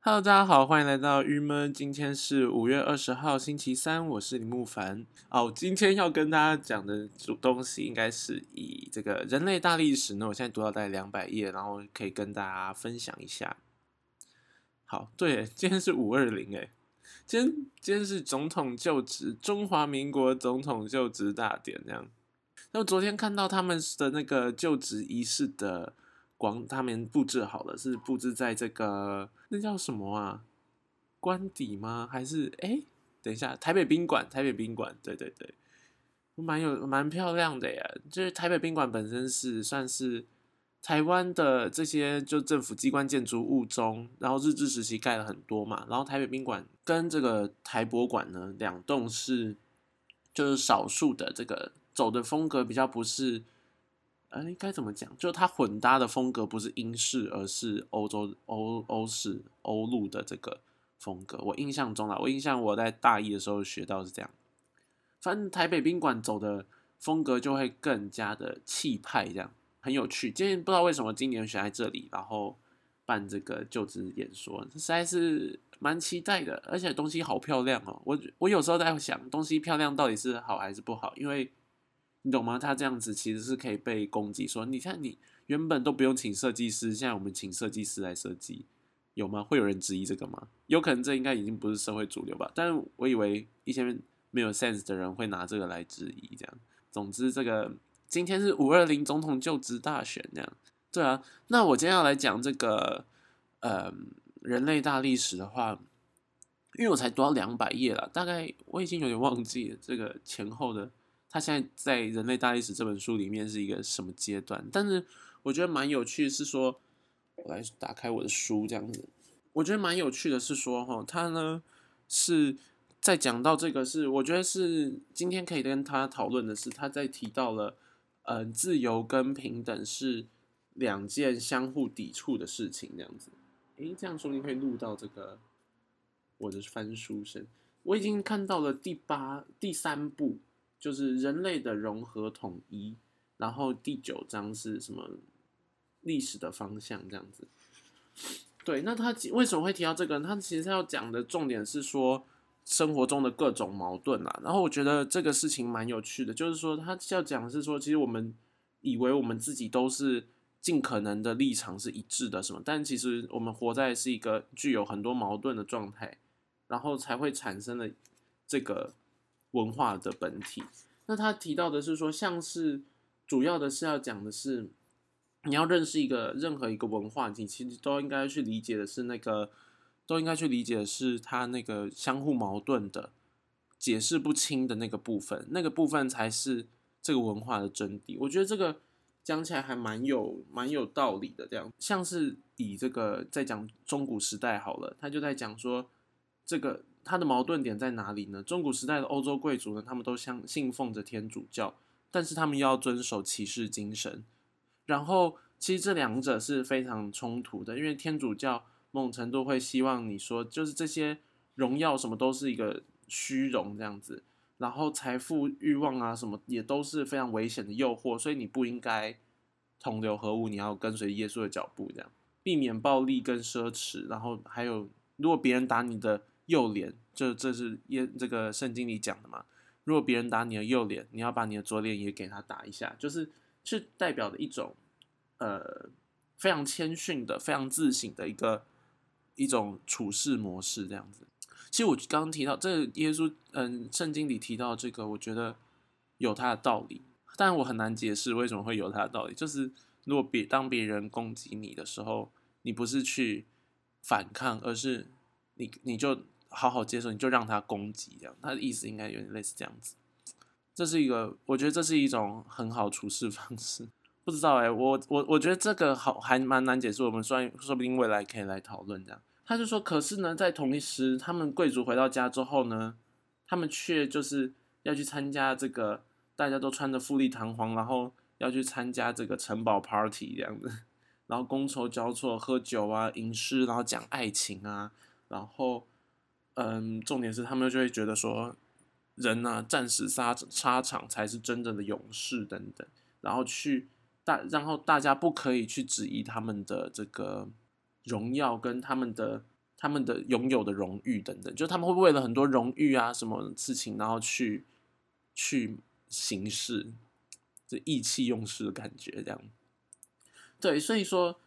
Hello，大家好，欢迎来到郁闷。今天是五月二十号，星期三，我是李慕凡。哦，今天要跟大家讲的主东西，应该是以这个人类大历史呢。我现在读到大概两百页，然后可以跟大家分享一下。好，对，今天是五二零，哎，今天今天是总统就职，中华民国总统就职大典这样。那昨天看到他们的那个就职仪式的。光他们布置好了，是布置在这个那叫什么啊？官邸吗？还是哎？等一下，台北宾馆，台北宾馆，对对对，蛮有蛮漂亮的呀。就是台北宾馆本身是算是台湾的这些就政府机关建筑物中，然后日治时期盖了很多嘛。然后台北宾馆跟这个台博馆呢，两栋是就是少数的这个走的风格比较不是。哎，该怎么讲？就它混搭的风格不是英式，而是欧洲欧欧式欧陆的这个风格。我印象中啊，我印象我在大一的时候学到是这样。反正台北宾馆走的风格就会更加的气派，这样很有趣。今天不知道为什么今年选在这里，然后办这个就职演说，实在是蛮期待的。而且东西好漂亮哦！我我有时候在想，东西漂亮到底是好还是不好？因为你懂吗？他这样子其实是可以被攻击，说你看你原本都不用请设计师，现在我们请设计师来设计，有吗？会有人质疑这个吗？有可能这应该已经不是社会主流吧。但是我以为一些没有 sense 的人会拿这个来质疑，这样。总之，这个今天是五二零总统就职大选，这样。对啊，那我今天要来讲这个呃人类大历史的话，因为我才读到两百页了，大概我已经有点忘记了这个前后的。他现在在《人类大历史》这本书里面是一个什么阶段？但是我觉得蛮有趣是说，我来打开我的书这样子。我觉得蛮有趣的是说，哈，他呢是在讲到这个是，我觉得是今天可以跟他讨论的是，他在提到了，嗯，自由跟平等是两件相互抵触的事情这样子。诶，这样说你可以录到这个我的翻书声。我已经看到了第八第三部。就是人类的融合统一，然后第九章是什么历史的方向这样子。对，那他为什么会提到这个？他其实要讲的重点是说生活中的各种矛盾啊。然后我觉得这个事情蛮有趣的，就是说他要讲的是说，其实我们以为我们自己都是尽可能的立场是一致的什么，但其实我们活在是一个具有很多矛盾的状态，然后才会产生了这个。文化的本体，那他提到的是说，像是主要的是要讲的是，你要认识一个任何一个文化，你其实都应该去理解的是那个，都应该去理解的是它那个相互矛盾的、解释不清的那个部分，那个部分才是这个文化的真谛。我觉得这个讲起来还蛮有蛮有道理的。这样像是以这个在讲中古时代好了，他就在讲说这个。它的矛盾点在哪里呢？中古时代的欧洲贵族呢，他们都相信奉着天主教，但是他们又要遵守骑士精神。然后，其实这两者是非常冲突的，因为天主教某种程度会希望你说，就是这些荣耀什么都是一个虚荣这样子，然后财富欲望啊什么也都是非常危险的诱惑，所以你不应该同流合污，你要跟随耶稣的脚步，这样避免暴力跟奢侈。然后还有，如果别人打你的。右脸，这这是耶这个圣经里讲的嘛？如果别人打你的右脸，你要把你的左脸也给他打一下，就是是代表的一种呃非常谦逊的、非常自省的一个一种处事模式这样子。其实我刚刚提到这耶稣，嗯，圣经里提到这个，我觉得有他的道理，但我很难解释为什么会有他的道理。就是如果别当别人攻击你的时候，你不是去反抗，而是你你就。好好接受，你就让他攻击，这样他的意思应该有点类似这样子。这是一个，我觉得这是一种很好处事方式。不知道哎，我我我觉得这个好还蛮难解释。我们说说不定未来可以来讨论这样。他就说，可是呢，在同一时，他们贵族回到家之后呢，他们却就是要去参加这个，大家都穿的富丽堂皇，然后要去参加这个城堡 party 这样子，然后觥筹交错，喝酒啊，吟诗，然后讲爱情啊，然后。嗯，重点是他们就会觉得说，人呢战死沙沙场才是真正的勇士等等，然后去大，然后大家不可以去质疑他们的这个荣耀跟他们的他们的拥有的荣誉等等，就他们会为了很多荣誉啊什么事情，然后去去行事，这意气用事的感觉，这样。对，所以说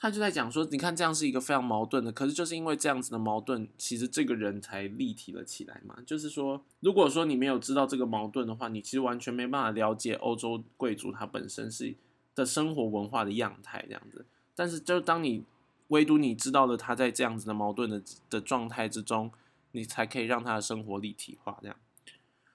他就在讲说，你看这样是一个非常矛盾的，可是就是因为这样子的矛盾，其实这个人才立体了起来嘛。就是说，如果说你没有知道这个矛盾的话，你其实完全没办法了解欧洲贵族他本身是的生活文化的样态这样子。但是，就当你唯独你知道了他在这样子的矛盾的的状态之中，你才可以让他的生活立体化这样。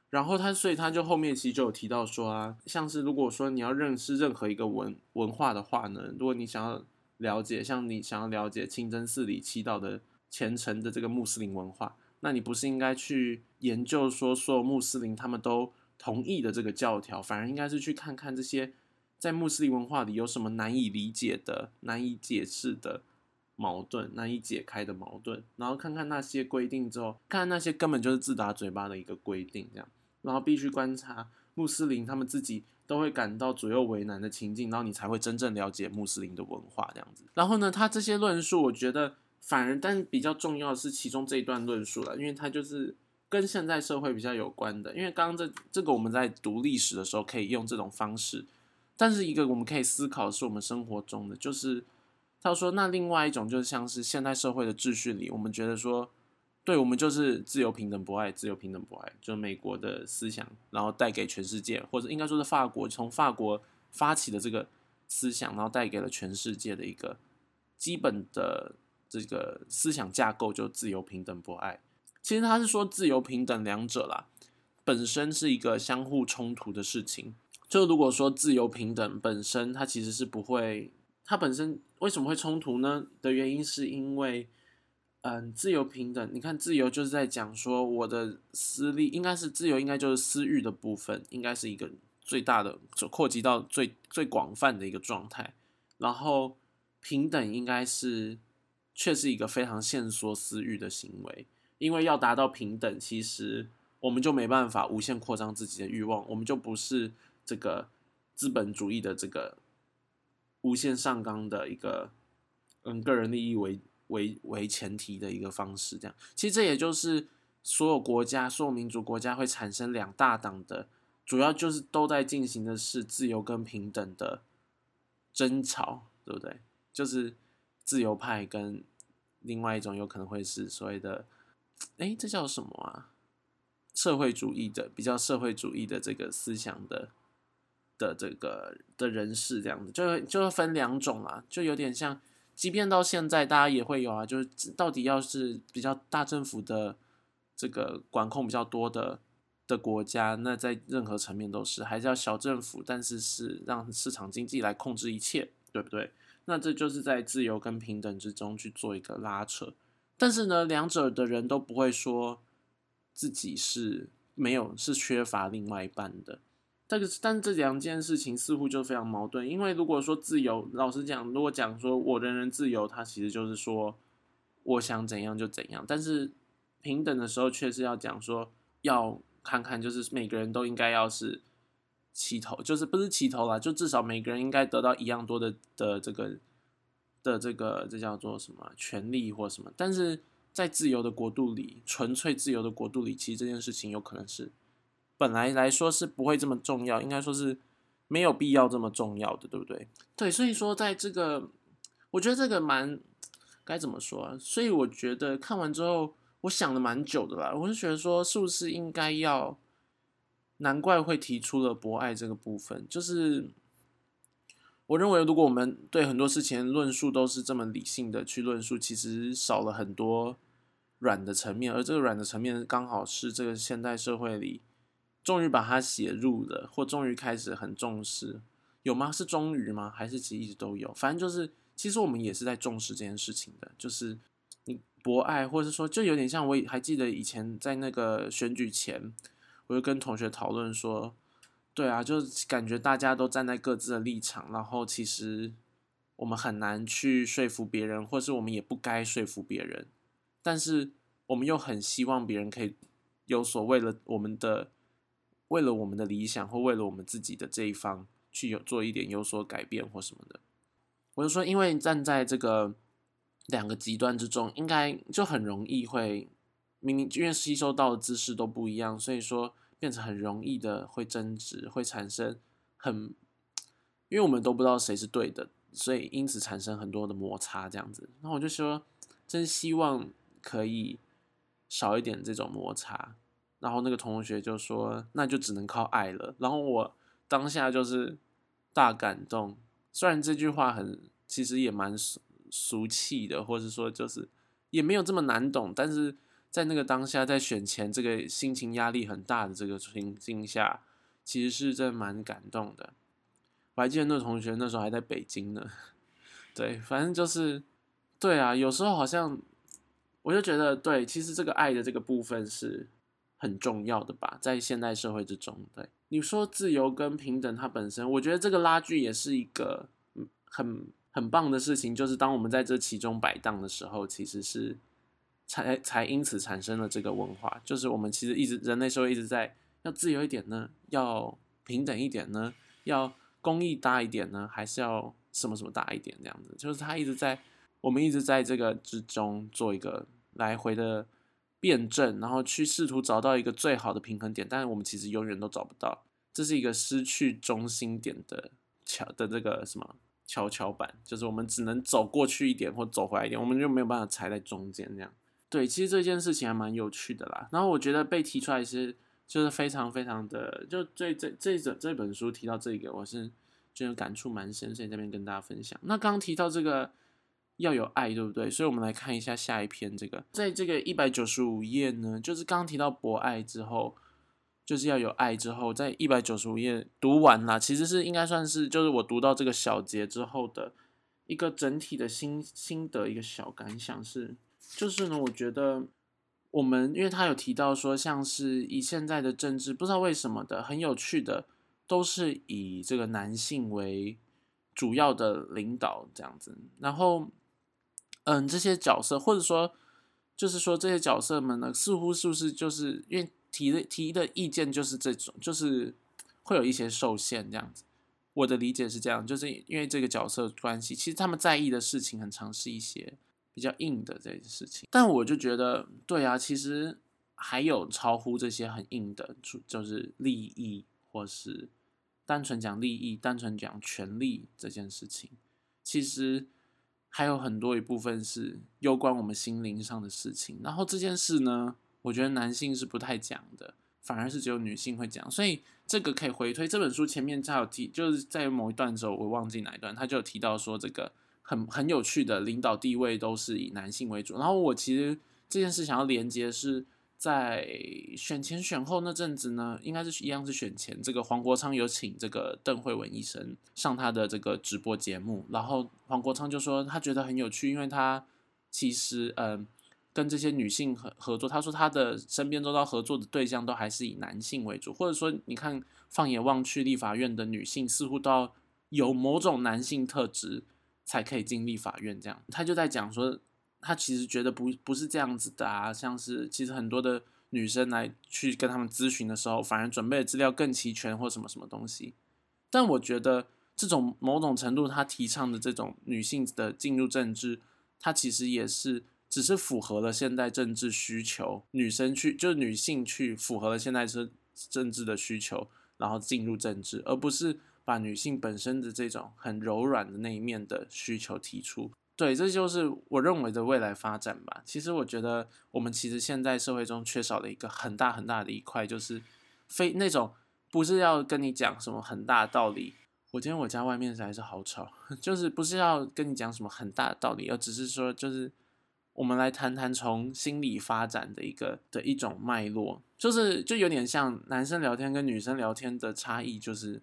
然后他，所以他就后面其实就有提到说啊，像是如果说你要认识任何一个文文化的话呢，如果你想要了解，像你想要了解清真寺里祈祷的虔诚的这个穆斯林文化，那你不是应该去研究说所有穆斯林他们都同意的这个教条，反而应该是去看看这些在穆斯林文化里有什么难以理解的、难以解释的矛盾、难以解开的矛盾，然后看看那些规定之后，看看那些根本就是自打嘴巴的一个规定，这样。然后必须观察穆斯林他们自己都会感到左右为难的情境，然后你才会真正了解穆斯林的文化这样子。然后呢，他这些论述，我觉得反而但比较重要的是其中这一段论述了，因为它就是跟现在社会比较有关的。因为刚刚这这个我们在读历史的时候可以用这种方式，但是一个我们可以思考是我们生活中的，就是他说那另外一种就是像是现代社会的秩序里，我们觉得说。对我们就是自由平等博爱，自由平等博爱，就美国的思想，然后带给全世界，或者应该说是法国从法国发起的这个思想，然后带给了全世界的一个基本的这个思想架构，就自由平等博爱。其实他是说自由平等两者啦，本身是一个相互冲突的事情。就如果说自由平等本身，它其实是不会，它本身为什么会冲突呢？的原因是因为。嗯，自由平等，你看自由就是在讲说我的私利，应该是自由，应该就是私欲的部分，应该是一个最大的，扩及到最最广泛的一个状态。然后平等应该是却是一个非常限缩私欲的行为，因为要达到平等，其实我们就没办法无限扩张自己的欲望，我们就不是这个资本主义的这个无限上纲的一个嗯个人利益为。为为前提的一个方式，这样其实这也就是所有国家、所有民主国家会产生两大党的，主要就是都在进行的是自由跟平等的争吵，对不对？就是自由派跟另外一种有可能会是所谓的，哎，这叫什么啊？社会主义的比较社会主义的这个思想的的这个的人士，这样子就就分两种啊，就有点像。即便到现在，大家也会有啊，就是到底要是比较大政府的这个管控比较多的的国家，那在任何层面都是，还是要小政府，但是是让市场经济来控制一切，对不对？那这就是在自由跟平等之中去做一个拉扯，但是呢，两者的人都不会说自己是没有是缺乏另外一半的。这个，但这两件事情似乎就非常矛盾。因为如果说自由，老实讲，如果讲说我人人自由，它其实就是说我想怎样就怎样。但是平等的时候，却是要讲说要看看，就是每个人都应该要是齐头，就是不是齐头啦，就至少每个人应该得到一样多的的这个的这个这叫做什么权利或什么。但是在自由的国度里，纯粹自由的国度里，其实这件事情有可能是。本来来说是不会这么重要，应该说是没有必要这么重要的，对不对？对，所以说在这个，我觉得这个蛮该怎么说啊？所以我觉得看完之后，我想了蛮久的啦。我是觉得说，是不是应该要？难怪会提出了博爱这个部分，就是我认为，如果我们对很多事情论述都是这么理性的去论述，其实少了很多软的层面，而这个软的层面刚好是这个现代社会里。终于把它写入了，或终于开始很重视，有吗？是终于吗？还是其实一直都有？反正就是，其实我们也是在重视这件事情的。就是你博爱，或者是说，就有点像我还记得以前在那个选举前，我就跟同学讨论说，对啊，就是感觉大家都站在各自的立场，然后其实我们很难去说服别人，或是我们也不该说服别人，但是我们又很希望别人可以有所为了我们的。为了我们的理想，或为了我们自己的这一方去有做一点有所改变或什么的，我就说，因为站在这个两个极端之中，应该就很容易会明明因为吸收到的知识都不一样，所以说变成很容易的会争执，会产生很，因为我们都不知道谁是对的，所以因此产生很多的摩擦这样子。然后我就说，真希望可以少一点这种摩擦。然后那个同学就说，那就只能靠爱了。然后我当下就是大感动，虽然这句话很，其实也蛮。俗气的，或者说就是也没有这么难懂，但是在那个当下，在选前这个心情压力很大的这个情境下，其实是真蛮感动的。我还记得那个同学那时候还在北京呢，对，反正就是对啊，有时候好像我就觉得，对，其实这个爱的这个部分是很重要的吧，在现代社会之中，对你说自由跟平等，它本身，我觉得这个拉锯也是一个很。很棒的事情就是，当我们在这其中摆荡的时候，其实是才才因此产生了这个文化。就是我们其实一直人类社会一直在要自由一点呢，要平等一点呢，要公益大一点呢，还是要什么什么大一点这样子。就是他一直在我们一直在这个之中做一个来回的辩证，然后去试图找到一个最好的平衡点。但是我们其实永远都找不到，这是一个失去中心点的桥的这个什么？跷跷板就是我们只能走过去一点或走回来一点，我们就没有办法踩在中间这样。对，其实这件事情还蛮有趣的啦。然后我觉得被提出来是就是非常非常的，就这这这这这本书提到这个，我是觉得感触蛮深，所以这边跟大家分享。那刚提到这个要有爱，对不对？所以我们来看一下下一篇这个，在这个一百九十五页呢，就是刚提到博爱之后。就是要有爱之后，在一百九十五页读完啦，其实是应该算是就是我读到这个小节之后的一个整体的心心得一个小感想是，就是呢，我觉得我们因为他有提到说，像是以现在的政治，不知道为什么的很有趣的，都是以这个男性为主要的领导这样子，然后嗯，这些角色或者说就是说这些角色们呢，似乎是不是就是因为。提的提的意见就是这种，就是会有一些受限这样子。我的理解是这样，就是因为这个角色关系，其实他们在意的事情很常是一些比较硬的这些事情。但我就觉得，对啊，其实还有超乎这些很硬的，就是利益，或是单纯讲利益、单纯讲权利这件事情，其实还有很多一部分是攸关我们心灵上的事情。然后这件事呢？我觉得男性是不太讲的，反而是只有女性会讲，所以这个可以回推这本书前面他有提，就是在某一段的时候，我忘记哪一段，他就有提到说这个很很有趣的领导地位都是以男性为主。然后我其实这件事想要连接是在选前选后那阵子呢，应该是一样是选前，这个黄国昌有请这个邓慧文医生上他的这个直播节目，然后黄国昌就说他觉得很有趣，因为他其实嗯。跟这些女性合合作，他说他的身边周遭合作的对象都还是以男性为主，或者说你看放眼望去，立法院的女性似乎都要有某种男性特质才可以进立法院。这样，他就在讲说，他其实觉得不不是这样子的啊，像是其实很多的女生来去跟他们咨询的时候，反而准备的资料更齐全或什么什么东西。但我觉得这种某种程度他提倡的这种女性的进入政治，他其实也是。只是符合了现代政治需求，女生去就女性去符合了现代政政治的需求，然后进入政治，而不是把女性本身的这种很柔软的那一面的需求提出。对，这就是我认为的未来发展吧。其实我觉得我们其实现在社会中缺少了一个很大很大的一块，就是非那种不是要跟你讲什么很大的道理。我今天我家外面还是好吵，就是不是要跟你讲什么很大的道理，而只是说就是。我们来谈谈从心理发展的一个的一种脉络，就是就有点像男生聊天跟女生聊天的差异，就是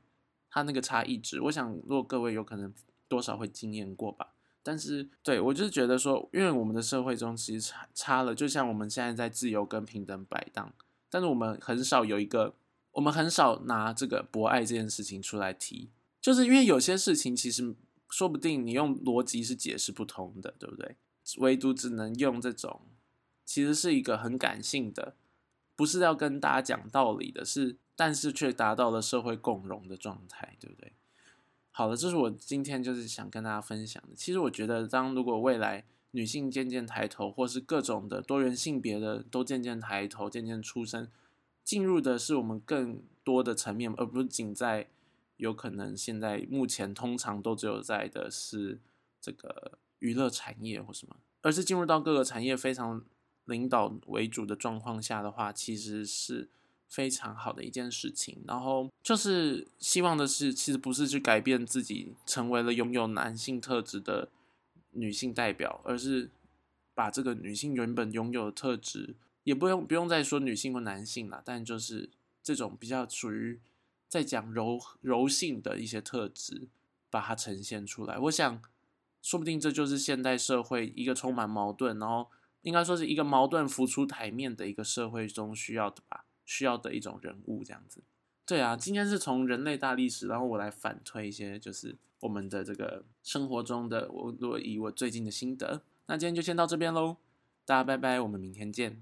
他那个差异值。我想，如果各位有可能多少会经验过吧。但是，对我就是觉得说，因为我们的社会中其实差差了，就像我们现在在自由跟平等摆荡，但是我们很少有一个，我们很少拿这个博爱这件事情出来提，就是因为有些事情其实说不定你用逻辑是解释不通的，对不对？唯独只能用这种，其实是一个很感性的，不是要跟大家讲道理的，是，但是却达到了社会共荣的状态，对不对？好了，这是我今天就是想跟大家分享的。其实我觉得，当如果未来女性渐渐抬头，或是各种的多元性别的都渐渐抬头、渐渐出生，进入的是我们更多的层面，而不是仅在有可能现在目前通常都只有在的是这个娱乐产业或什么，而是进入到各个产业非常领导为主的状况下的话，其实是非常好的一件事情。然后就是希望的是，其实不是去改变自己成为了拥有男性特质的。女性代表，而是把这个女性原本拥有的特质，也不用不用再说女性或男性了，但就是这种比较属于在讲柔柔性的一些特质，把它呈现出来。我想，说不定这就是现代社会一个充满矛盾，然后应该说是一个矛盾浮出台面的一个社会中需要的吧，需要的一种人物这样子。对啊，今天是从人类大历史，然后我来反推一些，就是我们的这个生活中的，我我以我最近的心得，那今天就先到这边喽，大家拜拜，我们明天见。